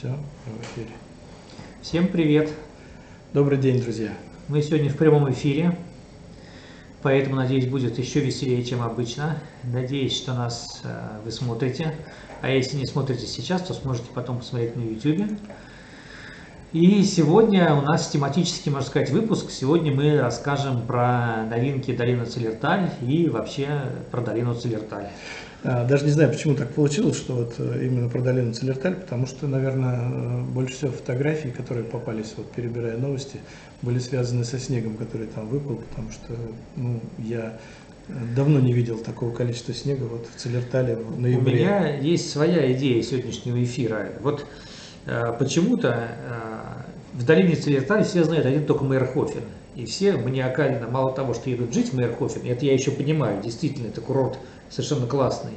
Все, в эфире. Всем привет! Добрый день, друзья! Мы сегодня в прямом эфире, поэтому, надеюсь, будет еще веселее, чем обычно. Надеюсь, что нас э, вы смотрите, а если не смотрите сейчас, то сможете потом посмотреть на YouTube. И сегодня у нас тематический, можно сказать, выпуск. Сегодня мы расскажем про новинки долины Целерталь и вообще про долину Целерталь. А, даже не знаю, почему так получилось, что вот э, именно про долину Целерталь, потому что, наверное, э, больше всего фотографий, которые попались, вот перебирая новости, были связаны со снегом, который там выпал, потому что ну, я давно не видел такого количества снега вот в Целертале в ноябре. У меня есть своя идея сегодняшнего эфира. Вот Э, почему-то э, в долине Целерталь все знают один только Мейерхофен. И все маниакально, мало того, что едут жить в Мейерхофен, это я еще понимаю, действительно, это курорт совершенно классный.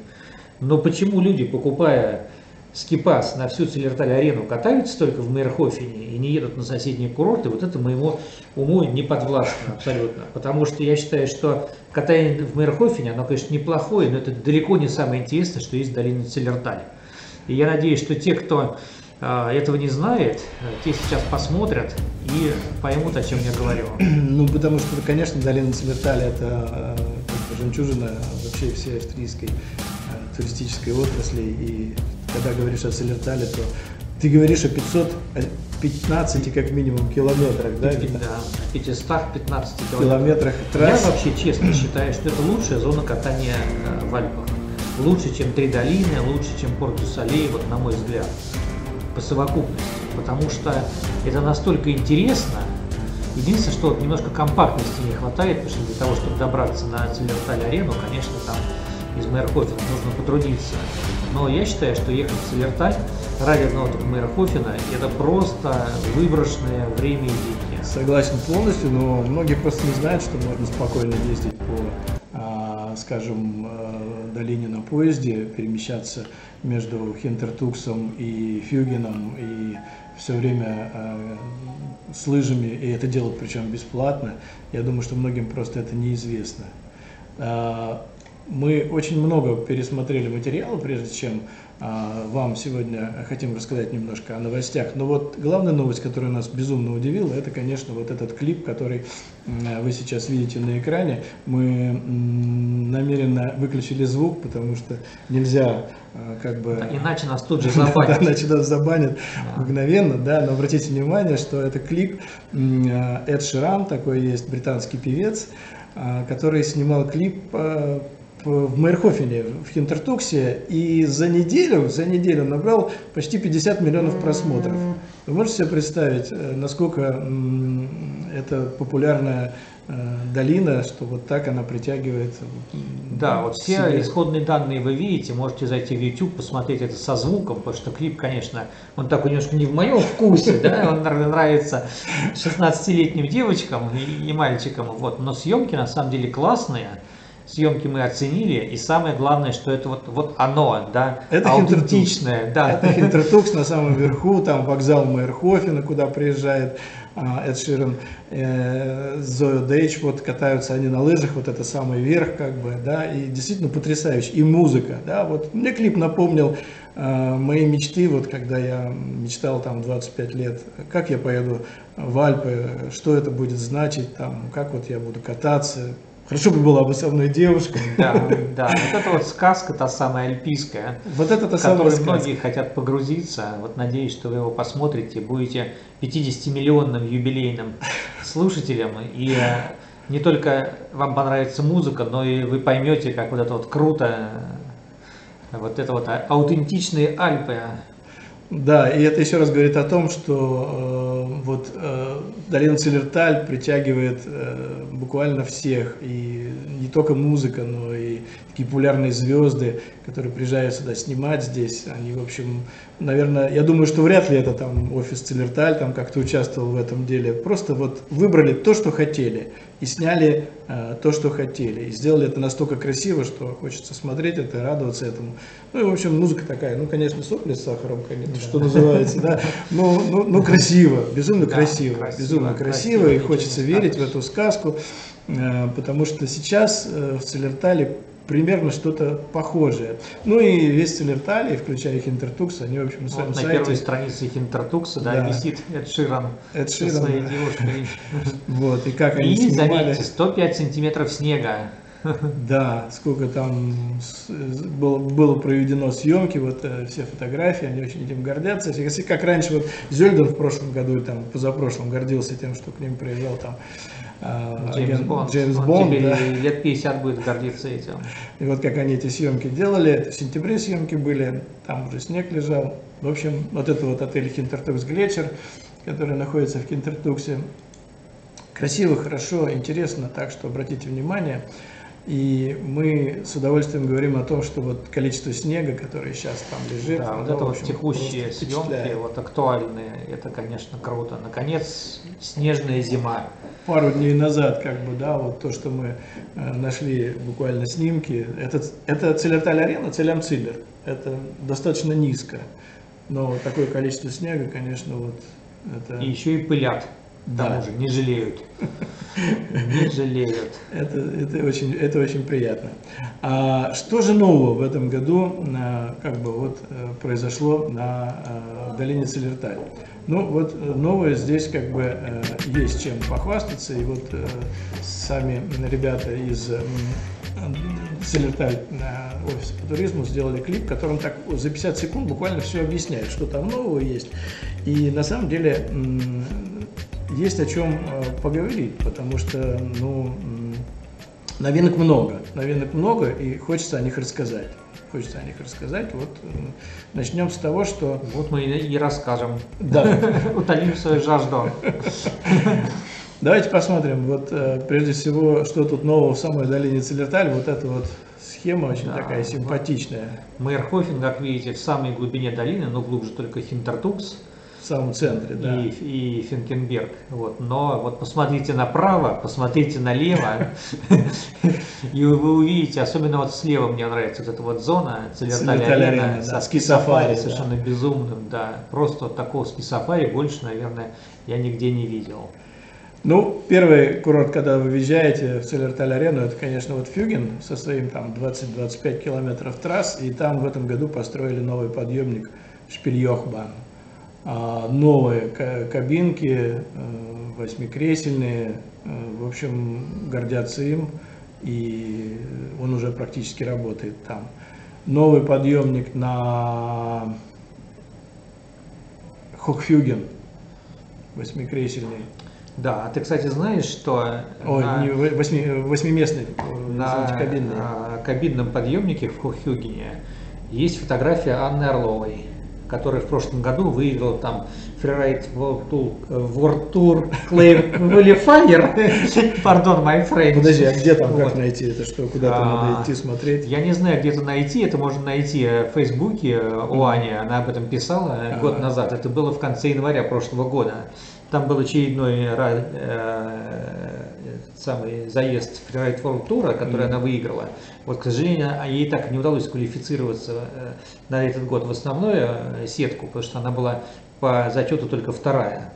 Но почему люди, покупая скипас на всю Целерталь-арену, катаются только в Мейерхофене и не едут на соседние курорты, вот это моему уму не подвластно абсолютно. Потому что я считаю, что катание в Мейерхофене, оно, конечно, неплохое, но это далеко не самое интересное, что есть в долине Целерталь. И я надеюсь, что те, кто этого не знает, те сейчас посмотрят и поймут, о чем я говорю. Ну, потому что, конечно, долина Цимертали – это э, жемчужина вообще всей австрийской э, туристической отрасли. И когда говоришь о Целертале, то ты говоришь о 515 как минимум километрах, да? Да, 515 километрах. километрах трасс. Я вообще честно считаю, что это лучшая зона катания э, в Альпах. Лучше, чем Три долины, лучше, чем Порт-Дюсалей, вот на мой взгляд по совокупности, потому что это настолько интересно. Единственное, что вот немножко компактности не хватает, потому что для того, чтобы добраться на Целерталь-арену, конечно, там из Мейерхофена нужно потрудиться. Но я считаю, что ехать в Целерталь ради одного только Мейерхофена – это просто выброшенное время и деньги. Согласен полностью, но многие просто не знают, что можно спокойно ездить по а, скажем, э, долине на поезде, перемещаться между Хинтертуксом и Фюгеном и все время э, с лыжами, и это делать причем бесплатно, я думаю, что многим просто это неизвестно. Э, мы очень много пересмотрели материала, прежде чем вам сегодня хотим рассказать немножко о новостях. Но вот главная новость, которая нас безумно удивила, это, конечно, вот этот клип, который вы сейчас видите на экране. Мы намеренно выключили звук, потому что нельзя а, как бы... Иначе нас тут же забанят. Иначе нас забанят мгновенно, да, но обратите внимание, что это клип Эд Ширан, такой есть британский певец, а, который снимал клип в Мейерхофене, в Хинтертуксе, и за неделю, за неделю набрал почти 50 миллионов просмотров. Вы можете себе представить, э, насколько это популярная э, долина, что вот так она притягивает. Да, вот все себе. исходные данные вы видите, можете зайти в YouTube, посмотреть это со звуком, потому что клип, конечно, он такой немножко не в моем вкусе, да, он нравится 16-летним девочкам и мальчикам, вот, но съемки на самом деле классные съемки мы оценили, и самое главное, что это вот, вот оно, да, это аутентичное. Да. Это Хинтертукс на самом верху, там вокзал Мейерхофена, куда приезжает а, Эд Ширен, э, Зоя Дейч, вот катаются они на лыжах, вот это самый верх, как бы, да, и действительно потрясающе, и музыка, да, вот мне клип напомнил э, мои мечты, вот когда я мечтал там 25 лет, как я поеду в Альпы, что это будет значить, там, как вот я буду кататься, Хорошо бы была бы со мной девушка. Да, да. Вот это вот сказка, та самая альпийская, вот это та в которой многие хотят погрузиться. Вот надеюсь, что вы его посмотрите, будете 50-миллионным юбилейным слушателем. И э, не только вам понравится музыка, но и вы поймете, как вот это вот круто, вот это вот аутентичные Альпы да, и это еще раз говорит о том, что э, вот э, долина Целерталь притягивает э, буквально всех, и не только музыка, но и такие популярные звезды, которые приезжают сюда снимать здесь, они, в общем, наверное, я думаю, что вряд ли это там офис Целерталь там как-то участвовал в этом деле, просто вот выбрали то, что хотели, и сняли э, то, что хотели, и сделали это настолько красиво, что хочется смотреть это и радоваться этому. Ну и, в общем, музыка такая, ну, конечно, сопли с сахаром, конечно, да. что называется, да, но, ну, ну, красиво, безумно да, красиво, красиво, безумно красиво, красиво. И хочется верить в эту сказку, э, потому что сейчас э, в Целертале примерно что-то похожее. Ну и весь Целерталий, включая Хинтертукс, они, в общем, на своем вот сайте... На первой странице Хинтертукса, да, да, висит Эд Ширан Эд Ширан, со своей да. девушкой. Вот, и как они И, заметьте, 105 сантиметров снега. Да, сколько там было, было проведено съемки, вот э, все фотографии, они очень этим гордятся. Если как раньше вот Зельден в прошлом году, там позапрошлом гордился тем, что к ним приезжал там Джеймс агент, Бонд. Джеймс Он Бонд, да. лет 50 будет гордиться этим. И вот как они эти съемки делали, это в сентябре съемки были, там уже снег лежал. В общем, вот это вот отель Хинтертукс Глетчер, который находится в Хинтертуксе. Красиво, хорошо, интересно, так что обратите внимание. И мы с удовольствием говорим о том, что вот количество снега, которое сейчас там лежит, да, вот это вот текущие съемки, вот актуальные, это, конечно, круто. Наконец, снежная зима. Пару дней назад, как бы, да, вот то, что мы э, нашли буквально снимки, это, это Целерталь-арена, Целям-Циллер. Это достаточно низко. Но такое количество снега, конечно, вот это... И еще и пылят. Да. Тому же, не жалеют. Не жалеют. Это, это, очень, это очень приятно. А что же нового в этом году а, как бы вот э, произошло на а, долине Целерталь? Ну вот э, новое здесь как бы э, есть чем похвастаться. И вот сами ребята из Целерталь офис по туризму сделали клип, которым так за 50 секунд буквально все объясняет, что там нового есть. И на самом деле есть о чем э, поговорить, потому что, ну, новинок много, новинок много, и хочется о них рассказать. Хочется о них рассказать. Вот э, начнем с того, что... Вот мы и расскажем. Да. Утолим свою жажду. Давайте посмотрим, вот э, прежде всего, что тут нового в самой долине Целерталь, вот эта вот схема очень да, такая симпатичная. Мейерхофен, как видите, в самой глубине долины, но глубже только Хинтертукс в самом центре, да. И, и Финкенберг. Вот. Но вот посмотрите направо, посмотрите налево, и вы увидите, особенно вот слева мне нравится вот эта вот зона, Целерталь-арена, со ски-сафари совершенно безумным, да. Просто такого ски-сафари больше, наверное, я нигде не видел. Ну, первый курорт, когда вы въезжаете в Целерталь-арену, это, конечно, вот Фюген со своим там 20-25 километров трасс, и там в этом году построили новый подъемник Шпильёхбан. А, новые кабинки, э, восьмикресельные, э, в общем, гордятся им, и он уже практически работает там. Новый подъемник на Хокфюген, восьмикресельный. Да, а ты, кстати, знаешь, что... Ой, на, не, восьми, восьмиместный, э, на кабинный. кабинном подъемнике в Хохюгене есть фотография Анны Орловой который в прошлом году выиграл там Freeride World Tour Clay Qualifier. Пардон, my friend. Подожди, а где там, как найти это, что куда-то а, надо идти смотреть? Я не знаю, где это найти, это можно найти в Фейсбуке у Ани, она об этом писала -а. год назад, это было в конце января прошлого года. Там был очередной э, самый заезд Freeride World Tour, который mm. она выиграла. Вот, к сожалению, ей так не удалось квалифицироваться э, на этот год в основную э, сетку, потому что она была по зачету только вторая.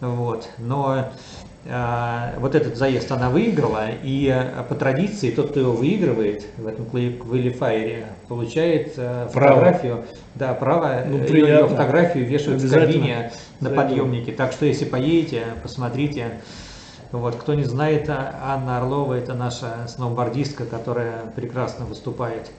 Вот. Но э, вот этот заезд она выиграла, и по традиции тот, кто его выигрывает в этом квалифайере, получает э, фотографию, право. да, право, ну, ее фотографию вешают в кабине на подъемнике. Так что, если поедете, посмотрите, вот, кто не знает, а, Анна Орлова – это наша сноубордистка, которая прекрасно выступает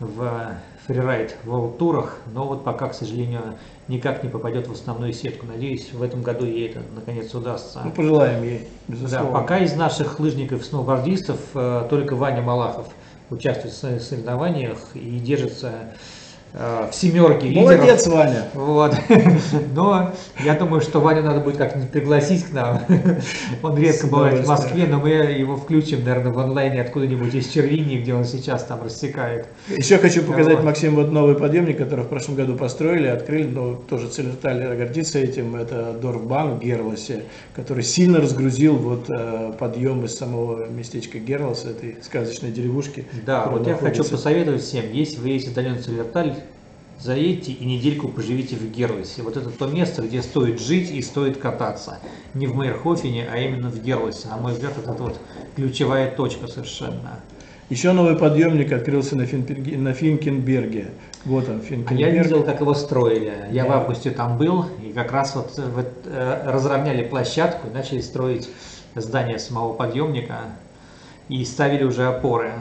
в фрирайд в турах, но вот пока, к сожалению, никак не попадет в основную сетку. Надеюсь, в этом году ей это наконец удастся. Ну, пожелаем ей, безусловно. Да, пока из наших лыжников-сноубордистов э, только Ваня Малахов участвует в соревнованиях и держится Э, в семерке лидеров. Молодец, Ваня. Вот. Но я думаю, что Ваню надо будет как-нибудь пригласить к нам. Он редко бывает в Москве, но мы его включим, наверное, в онлайне откуда-нибудь из Червини, где он сейчас там рассекает. Еще хочу показать, вот. Максим, вот новый подъемник, который в прошлом году построили, открыли, но тоже Целерталь гордится этим. Это Дорфбанк в Герлосе, который сильно разгрузил вот э, подъем из самого местечка Герлос, этой сказочной деревушки. Да, вот я хочу посоветовать всем, если вы ездите в Целерталь, заедьте и недельку поживите в Герлосе. Вот это то место, где стоит жить и стоит кататься. Не в Мейерхофене, а именно в Герлосе. На мой взгляд, это вот ключевая точка совершенно. Еще новый подъемник открылся на, Финпинге, на Финкенберге. Вот он, Финкенберг. А я видел, как его строили. Я да. в августе там был, и как раз вот, вот э, разровняли площадку начали строить здание самого подъемника и ставили уже опоры.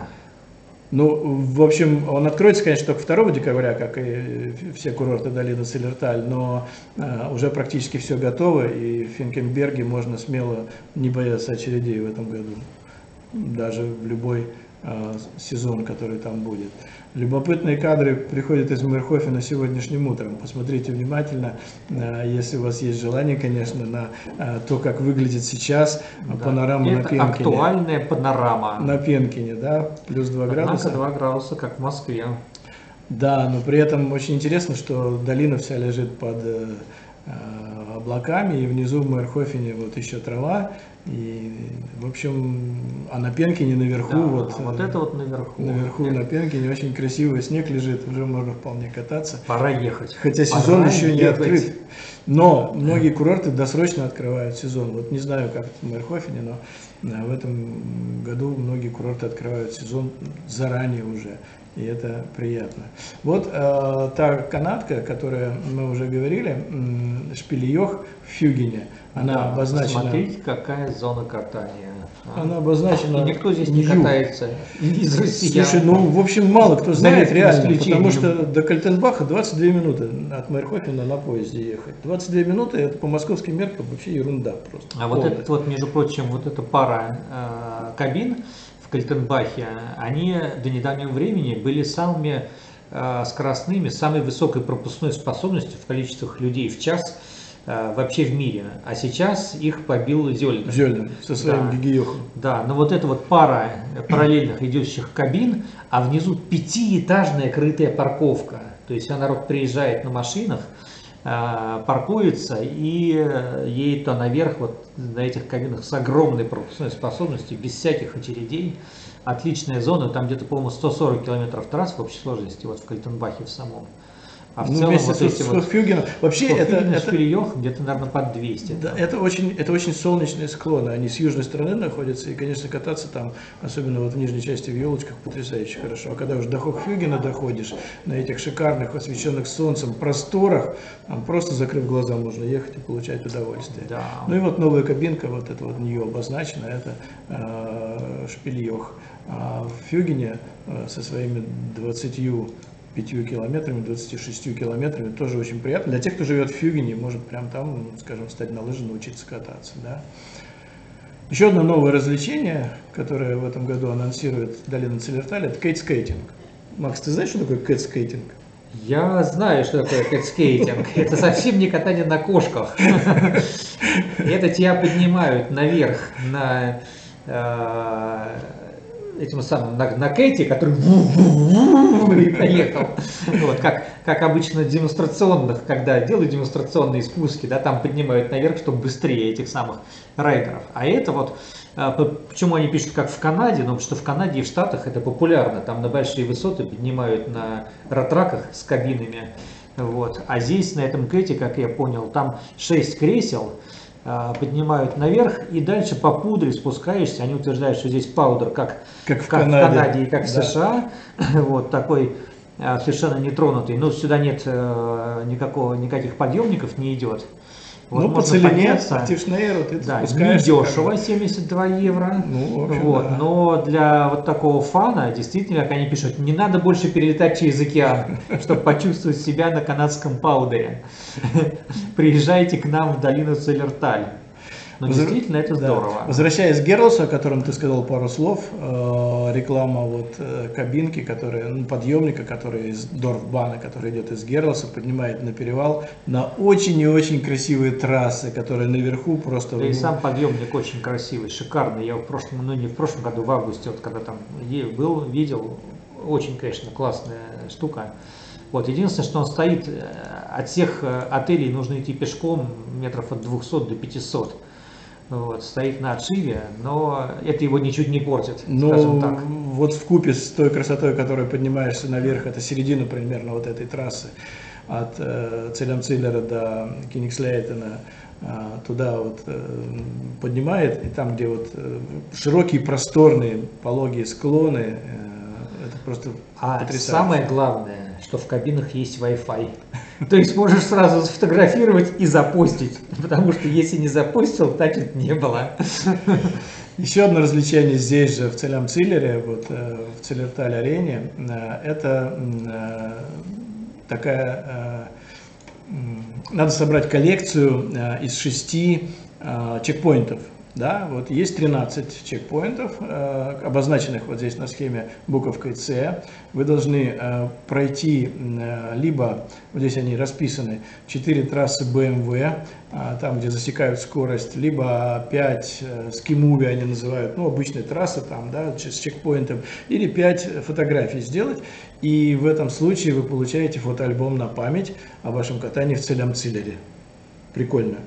Ну, в общем, он откроется, конечно, только 2 декабря, как и все курорты долины Целерталь, но э, уже практически все готово, и в Финкенберге можно смело не бояться очередей в этом году, даже в любой сезон, который там будет. Любопытные кадры приходят из Мейрхофена сегодняшним утром. Посмотрите внимательно, э, если у вас есть желание, конечно, на э, то, как выглядит сейчас да. панорама Это на Пенкине. актуальная панорама. На Пенкине, да, плюс 2 Однако градуса. 2 градуса, как в Москве. Да, но при этом очень интересно, что долина вся лежит под э, облаками, и внизу в Мейрхофене вот еще трава, и, в общем, а на Пенкине наверху, да, вот, вот это вот наверху. Наверху на Пенкине очень красивый снег лежит, уже можно вполне кататься. Пора ехать. Хотя Пора сезон еще ехать. не открыт. Но многие курорты досрочно открывают сезон. Вот не знаю, как в Мэрхофене, но в этом году многие курорты открывают сезон заранее уже. И это приятно. Вот э, та канатка, которая мы уже говорили, Шпилиёх в Фюгене, она да, обозначена... Смотрите, какая зона катания. А? Она обозначена... И никто здесь не катается из россиян. Слушай, ну, в общем, мало кто знает реально, потому что до Кальтенбаха 22 минуты от Майрхофена на поезде ехать. 22 минуты, это по московским меркам вообще ерунда просто. А вот этот вот, между прочим, вот эта пара э, кабин, Кальтенбахе, они до недавнего времени были самыми э, скоростными, самой высокой пропускной способностью в количествах людей в час вообще в мире. А сейчас их побил Зёльден. Зёльден со своим да. гигиёхом. Да, но вот эта вот пара параллельных идущих кабин, а внизу пятиэтажная крытая парковка. То есть, народ приезжает на машинах, Э, паркуется и едет то наверх вот на этих кабинах с огромной пропускной способностью, без всяких очередей. Отличная зона, там где-то, по-моему, 140 километров трасс в общей сложности, вот в Кальтенбахе в самом. А в ну, целом вот с, эти с вот... Вообще это, это где-то, наверное, под 200. Да, это очень, это очень солнечные склоны. Они с южной стороны находятся. И, конечно, кататься там, особенно вот в нижней части в елочках, потрясающе хорошо. А когда уже до Хохфюгена доходишь, на этих шикарных, освещенных солнцем просторах, там просто закрыв глаза можно ехать и получать удовольствие. Да. Ну и вот новая кабинка, вот это вот нее обозначена, это э, Шпильёх. А в Фюгене э, со своими 20 5 километрами, 26 километрами, тоже очень приятно. Для тех, кто живет в Фюгене, может прям там, скажем, стать на лыжи, научиться кататься. Да? Еще одно новое развлечение, которое в этом году анонсирует Долина Целерталь, это cat skiing. Макс, ты знаешь, что такое cat skiing? Я знаю, что такое cat skiing. Это совсем не катание на кошках. Это тебя поднимают наверх на э, этим самым на, на cat е, который поехал. Вот, как, как обычно демонстрационных, когда делают демонстрационные спуски, да, там поднимают наверх, чтобы быстрее этих самых райдеров. А это вот, а, почему они пишут как в Канаде, ну, потому что в Канаде и в Штатах это популярно, там на большие высоты поднимают на ратраках с кабинами, вот. А здесь, на этом кэте, как я понял, там 6 кресел, поднимают наверх и дальше по пудре спускаешься. Они утверждают, что здесь паудер как, как, в, как Канаде. в Канаде и как в да. США. Вот такой а, совершенно нетронутый. Но сюда нет э, никакого, никаких подъемников, не идет. Ну, по целине, по Тишнейру ты да, не дешево, 72 евро. Ну, общем, вот, да. Но для вот такого фана, действительно, как они пишут, не надо больше перелетать через океан, чтобы почувствовать себя на канадском паудере. Приезжайте к нам в долину Целерталь. Но Возвр... действительно это здорово. Да. Возвращаясь к Герлсу, о котором ты сказал пару слов, э, реклама вот э, кабинки, которая, ну, подъемника, который из Дорфбана, который идет из Герлса, поднимает на перевал на очень и очень красивые трассы, которые наверху просто... Да и сам подъемник очень красивый, шикарный. Я в прошлом, ну не в прошлом году, в августе, вот когда там был, видел, очень, конечно, классная штука. Вот, единственное, что он стоит, э, от всех э, отелей нужно идти пешком метров от 200 до 500 вот, стоит на отшиве, но это его ничуть не портит, ну, скажем так. Вот в купе с той красотой, которой поднимаешься наверх, это середина примерно вот этой трассы, от э, Целямциллера до Кенигслейтена туда вот поднимает, и там, где вот широкие, просторные, пологие склоны, это просто а потрясающе. самое главное, что в кабинах есть Wi-Fi. То есть можешь сразу сфотографировать и запустить, потому что если не запустил, значит не было. Еще одно развлечение здесь же, в Целям Циллере, вот э, в Циллерталь арене, э, это э, такая, надо собрать коллекцию из шести чекпоинтов. Да, вот есть 13 чекпоинтов, э, обозначенных вот здесь на схеме буковкой С. Вы должны э, пройти э, либо, вот здесь они расписаны, 4 трассы BMW, э, там, где засекают скорость, либо 5 э, скимуви они называют, ну, обычные трассы там, да, с чекпоинтом, или 5 фотографий сделать. И в этом случае вы получаете фотоальбом на память о вашем катании в целям Циллере. Прикольно.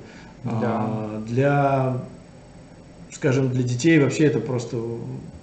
Да. А, для скажем, для детей вообще это просто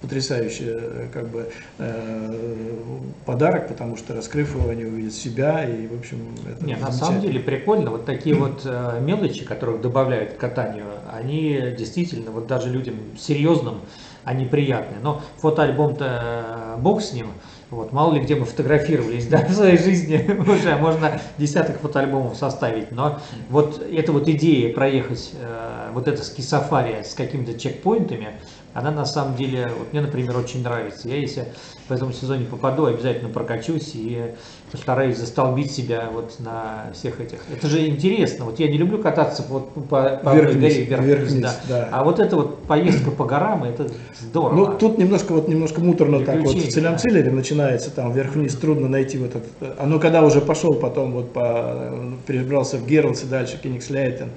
потрясающий э, как бы, э, подарок, потому что раскрыв его, они увидят себя и, в общем, это Нет, на самом деле прикольно. Вот такие вот э, мелочи, которые добавляют к катанию, они действительно, вот даже людям серьезным, они приятные. Но фотоальбом-то бог с ним, вот, мало ли где мы фотографировались да, в своей жизни, уже можно десяток фотоальбомов составить, но вот эта вот идея проехать э, вот это ски-сафари с какими-то чекпоинтами, она на самом деле, вот мне, например, очень нравится. Я если в этом сезоне попаду, обязательно прокачусь и постараюсь застолбить себя вот на всех этих. Это же интересно. Вот я не люблю кататься вот по, по вверх горе вверх, вверх вниз, да. да. А вот эта вот поездка по горам, это здорово. Ну, тут немножко вот немножко муторно так вот в Целямциллере да. начинается там вверх-вниз, трудно найти вот этот. А ну когда уже пошел потом вот по, перебрался в Герлс и дальше Кенигсляйтен,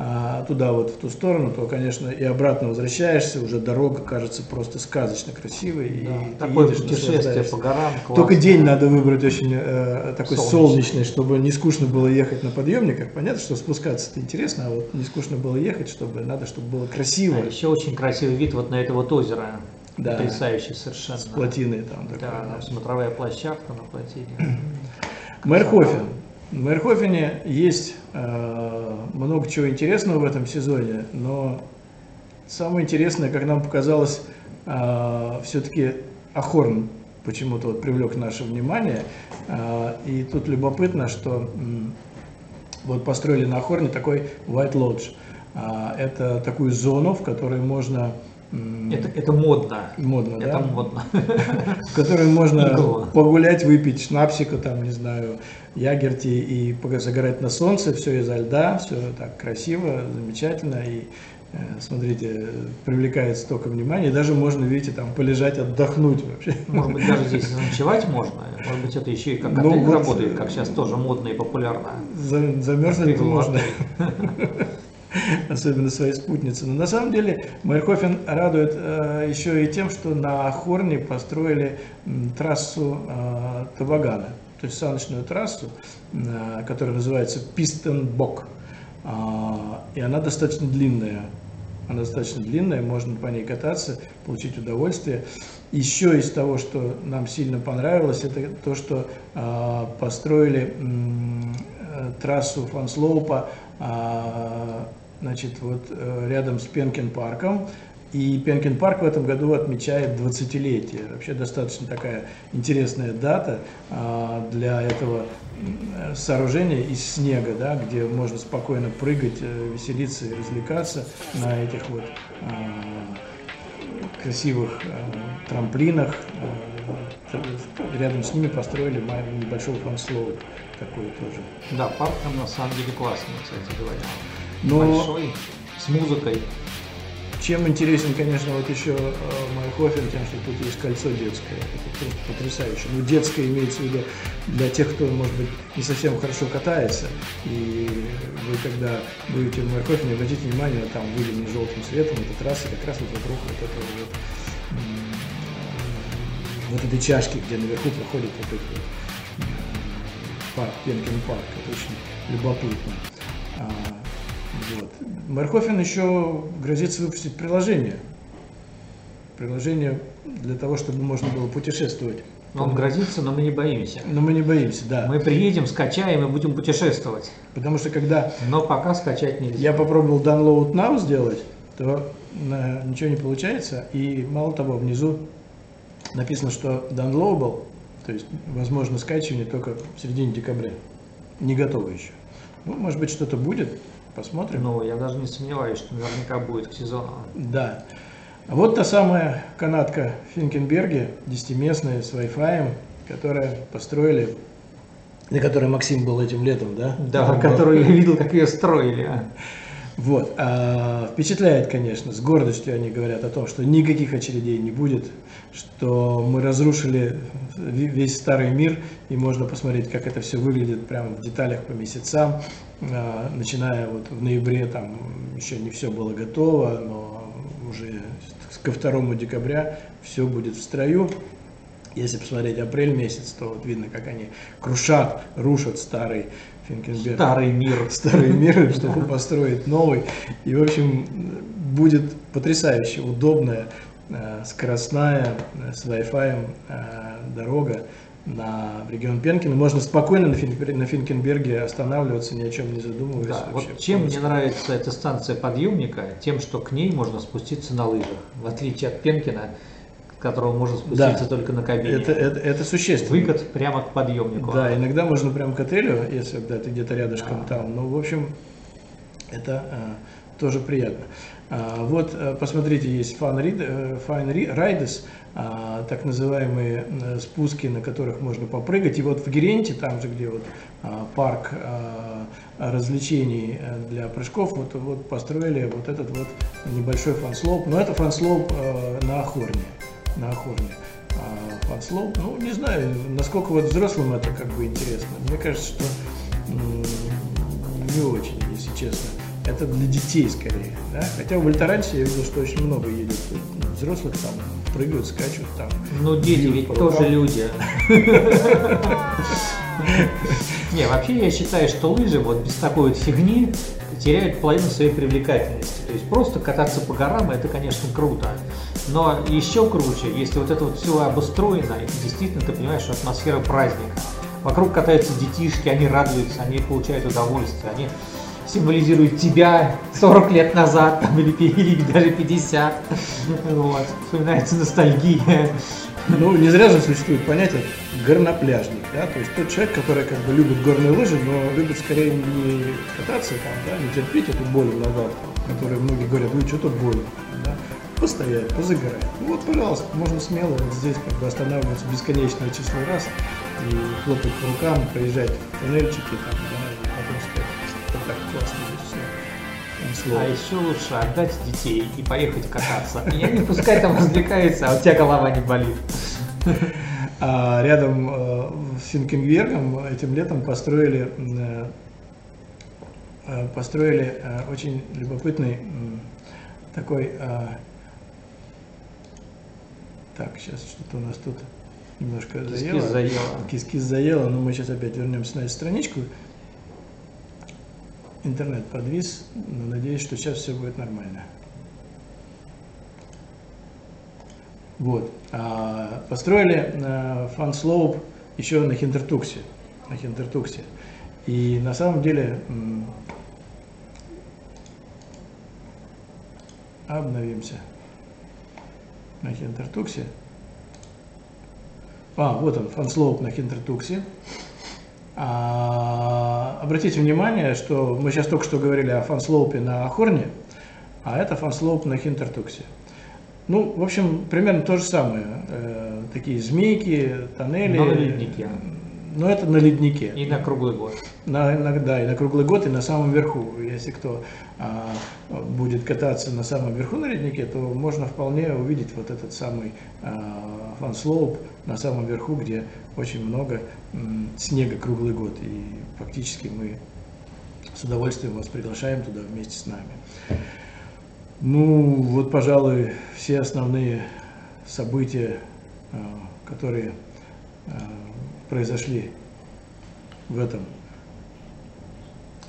а, туда вот в ту сторону, то, конечно, и обратно возвращаешься, уже дорога кажется просто сказочно красивой. Да, и такое путешествие по горам. Классно. Только день надо выбрать очень э, такой солнечный. солнечный, чтобы не скучно было ехать на подъемниках. Понятно, что спускаться это интересно, а вот не скучно было ехать, чтобы надо, чтобы было красиво. А еще очень красивый вид вот на это вот озеро. Да, потрясающий совершенно. С плотиной там. Да, такой, смотровая площадка на плотине. Мэрхофен. В Мэрхофене есть э, много чего интересного в этом сезоне, но самое интересное, как нам показалось, э, все-таки Ахорн почему-то вот привлек наше внимание. Э, и тут любопытно, что вот построили на Ахорне такой White Lodge. Э, это такую зону, в которой можно это, это модно. Модно, это да? модно. В которой можно погулять, выпить шнапсика, там, не знаю, ягерти и загорать на солнце, все изо льда, все так красиво, замечательно. И смотрите, привлекает столько внимания. Даже можно, видите, там полежать, отдохнуть вообще. Может быть, даже здесь ночевать можно. Может быть, это еще и как ну, вот, работает, как сейчас тоже модно и популярно. Замерзнуть можно. особенно своей спутницы. Но на самом деле Майерхофен радует э, еще и тем, что на Хорне построили м, трассу э, Табагана, то есть саночную трассу, э, которая называется Пистенбок. Э, и она достаточно длинная. Она достаточно длинная, можно по ней кататься, получить удовольствие. Еще из того, что нам сильно понравилось, это то, что э, построили э, трассу Фанслоупа э, значит, вот э, рядом с Пенкин парком. И Пенкин парк в этом году отмечает 20-летие. Вообще достаточно такая интересная дата а, для этого сооружения из снега, да, где можно спокойно прыгать, э, веселиться и развлекаться на этих вот а, красивых а, трамплинах. Рядом с ними построили небольшой fun slope такой тоже. Да, парк там на самом деле классный, кстати говоря. Но большой, с музыкой. Чем интересен, конечно, вот еще э, Майрхофен, тем, что тут есть кольцо детское. Это просто потрясающе. Ну, детское имеется в виду для тех, кто, может быть, не совсем хорошо катается. И вы, когда будете в Майхофене, обратите внимание, там выделены желтым цветом, эта трасса как раз вот вокруг вот этого вот, вот этой чашки, где наверху проходит вот этот вот парк, Пенкин парк. Это очень любопытно. Вот. Мархофен еще грозится выпустить приложение. Приложение для того, чтобы можно было путешествовать Он грозится, но мы не боимся. Но мы не боимся, да. Мы приедем, скачаем и будем путешествовать. Потому что когда Но пока скачать нельзя. я попробовал download now сделать, то э, ничего не получается. И мало того, внизу написано, что downloadable, то есть возможно скачивание только в середине декабря. Не готово еще. Ну, может быть, что-то будет, посмотрим. Ну, я даже не сомневаюсь, что наверняка будет к сезону. Да. Вот та самая канатка Финкенберге, 10-местная, с Wi-Fi, которая построили, на которой Максим был этим летом, да? Да, Он был- которую я видел, как ее строили. а. Вот. А, впечатляет, конечно, с гордостью они говорят о том, что никаких очередей не будет, что мы разрушили ве- весь старый мир, и можно посмотреть, как это все выглядит прямо в деталях по месяцам. А, начиная вот в ноябре, там еще не все было готово, но уже ко 2 декабря все будет в строю. Если посмотреть апрель месяц, то вот видно, как они крушат, рушат старый Финкенберг Старый мир. старый мир, чтобы построить новый. И, в общем, будет потрясающе удобная, э, скоростная, э, с Wi-Fi дорога на регион Пенкина. Можно спокойно на, Финкбер- на Финкенберге останавливаться, ни о чем не задумываясь. Да, вообще. вот чем мне нравится эта станция подъемника, тем, что к ней можно спуститься на лыжах, в отличие от Пенкина, к которому можно спуститься Да. только на кабине. Это, это, это существенно. Выход прямо к подъемнику. Да, иногда можно прямо к отелю, если да, ты где-то рядышком Да. там. Ну, в общем, это э, тоже приятно. А, вот, э, посмотрите, есть Fun, Rid- э, а, так называемые э, спуски, на которых можно попрыгать. И вот в Геренте, там же, где вот а, парк развлечений для прыжков, вот, вот построили вот этот вот небольшой фанслоп. Но это фанслоп на Охорне. На Охорне. Фанслоп, ну, не знаю, насколько вот взрослым это как бы интересно. Мне кажется, что не очень, если честно. Это для детей скорее. Да? Хотя в Вольтарансе я видел, что очень много едет взрослых там, прыгают, скачут там. Ну, дети ведь тоже люди. Не, вообще я считаю, что лыжи вот без такой вот фигни теряют половину своей привлекательности. То есть просто кататься по горам это, конечно, круто. Но еще круче, если вот это вот все обустроено, и действительно ты понимаешь, что атмосфера праздника. Вокруг катаются детишки, они радуются, они получают удовольствие, они символизируют тебя 40 лет назад там, или, или даже 50. Вот. Вспоминается ностальгия. Ну, не зря же существует понятие горнопляжник, да, то есть тот человек, который как бы любит горные лыжи, но любит скорее не кататься там, да, не терпеть эту боль в ногах, которой многие говорят, ну что-то больно, да, постоять, позагорать. Ну вот, пожалуйста, можно смело вот здесь как бы останавливаться бесконечное число раз и хлопать по рукам, проезжать в туннельчики там, да, классно все. Слово. А еще лучше отдать детей и поехать кататься. И они пускай там развлекаются, а у тебя голова не болит. А рядом э, с Финкенбергом этим летом построили, э, э, построили очень любопытный такой... так, сейчас что-то у нас тут немножко Кис-кис заело. заело. Кис-кис заело, но мы сейчас опять вернемся на эту страничку. Интернет подвис, но надеюсь, что сейчас все будет нормально. Вот. А, построили э, funslope еще на Хинтертуксе. На Хинтертуксе. И на самом деле обновимся на Хинтертуксе. А, вот он, funslope на Хинтертуксе. А, обратите внимание, что мы сейчас только что говорили о funslope е на Хорне, а это funslope на Хинтертуксе. Ну, в общем, примерно то же самое. Э, такие змейки, тоннели. Но на леднике. Но это на леднике. И на круглый год. На, на- да, и на круглый год, и на самом верху. Если кто а, будет кататься на самом верху на леднике, то можно вполне увидеть вот этот самый а, funslope на самом верху, где очень много снега круглый год. И фактически мы с удовольствием вас приглашаем туда вместе с нами. Ну, вот, пожалуй, все основные события, а, которые а, произошли в этом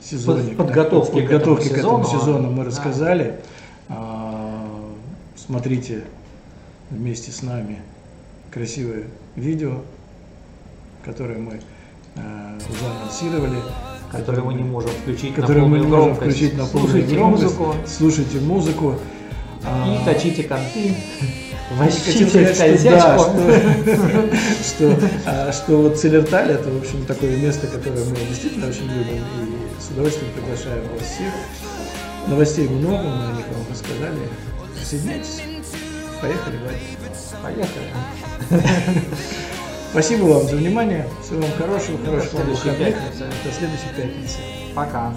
сезоне. Под- подготовке к этому к этому сезону, сезону мы да. рассказали. А, Смотрите вместе с нами красивое видео, которое мы э, уже анонсировали. Который мы не можем включить который на мы не можем громкость. включить на полную Слушайте громкость. музыку Слушайте музыку. и А, точите конты. Что, что, что, а, что вот Целерталь это, в общем, такое место, которое мы действительно очень любим и с удовольствием приглашаем вас всех. Новостей много, мы о них вам рассказали. Присоединяйтесь. Поехали, Ваня. Поехали. Спасибо вам за внимание. Всего вам хорошего, хорошего следующей выходных. пятницы. До следующей пятницы. Пока.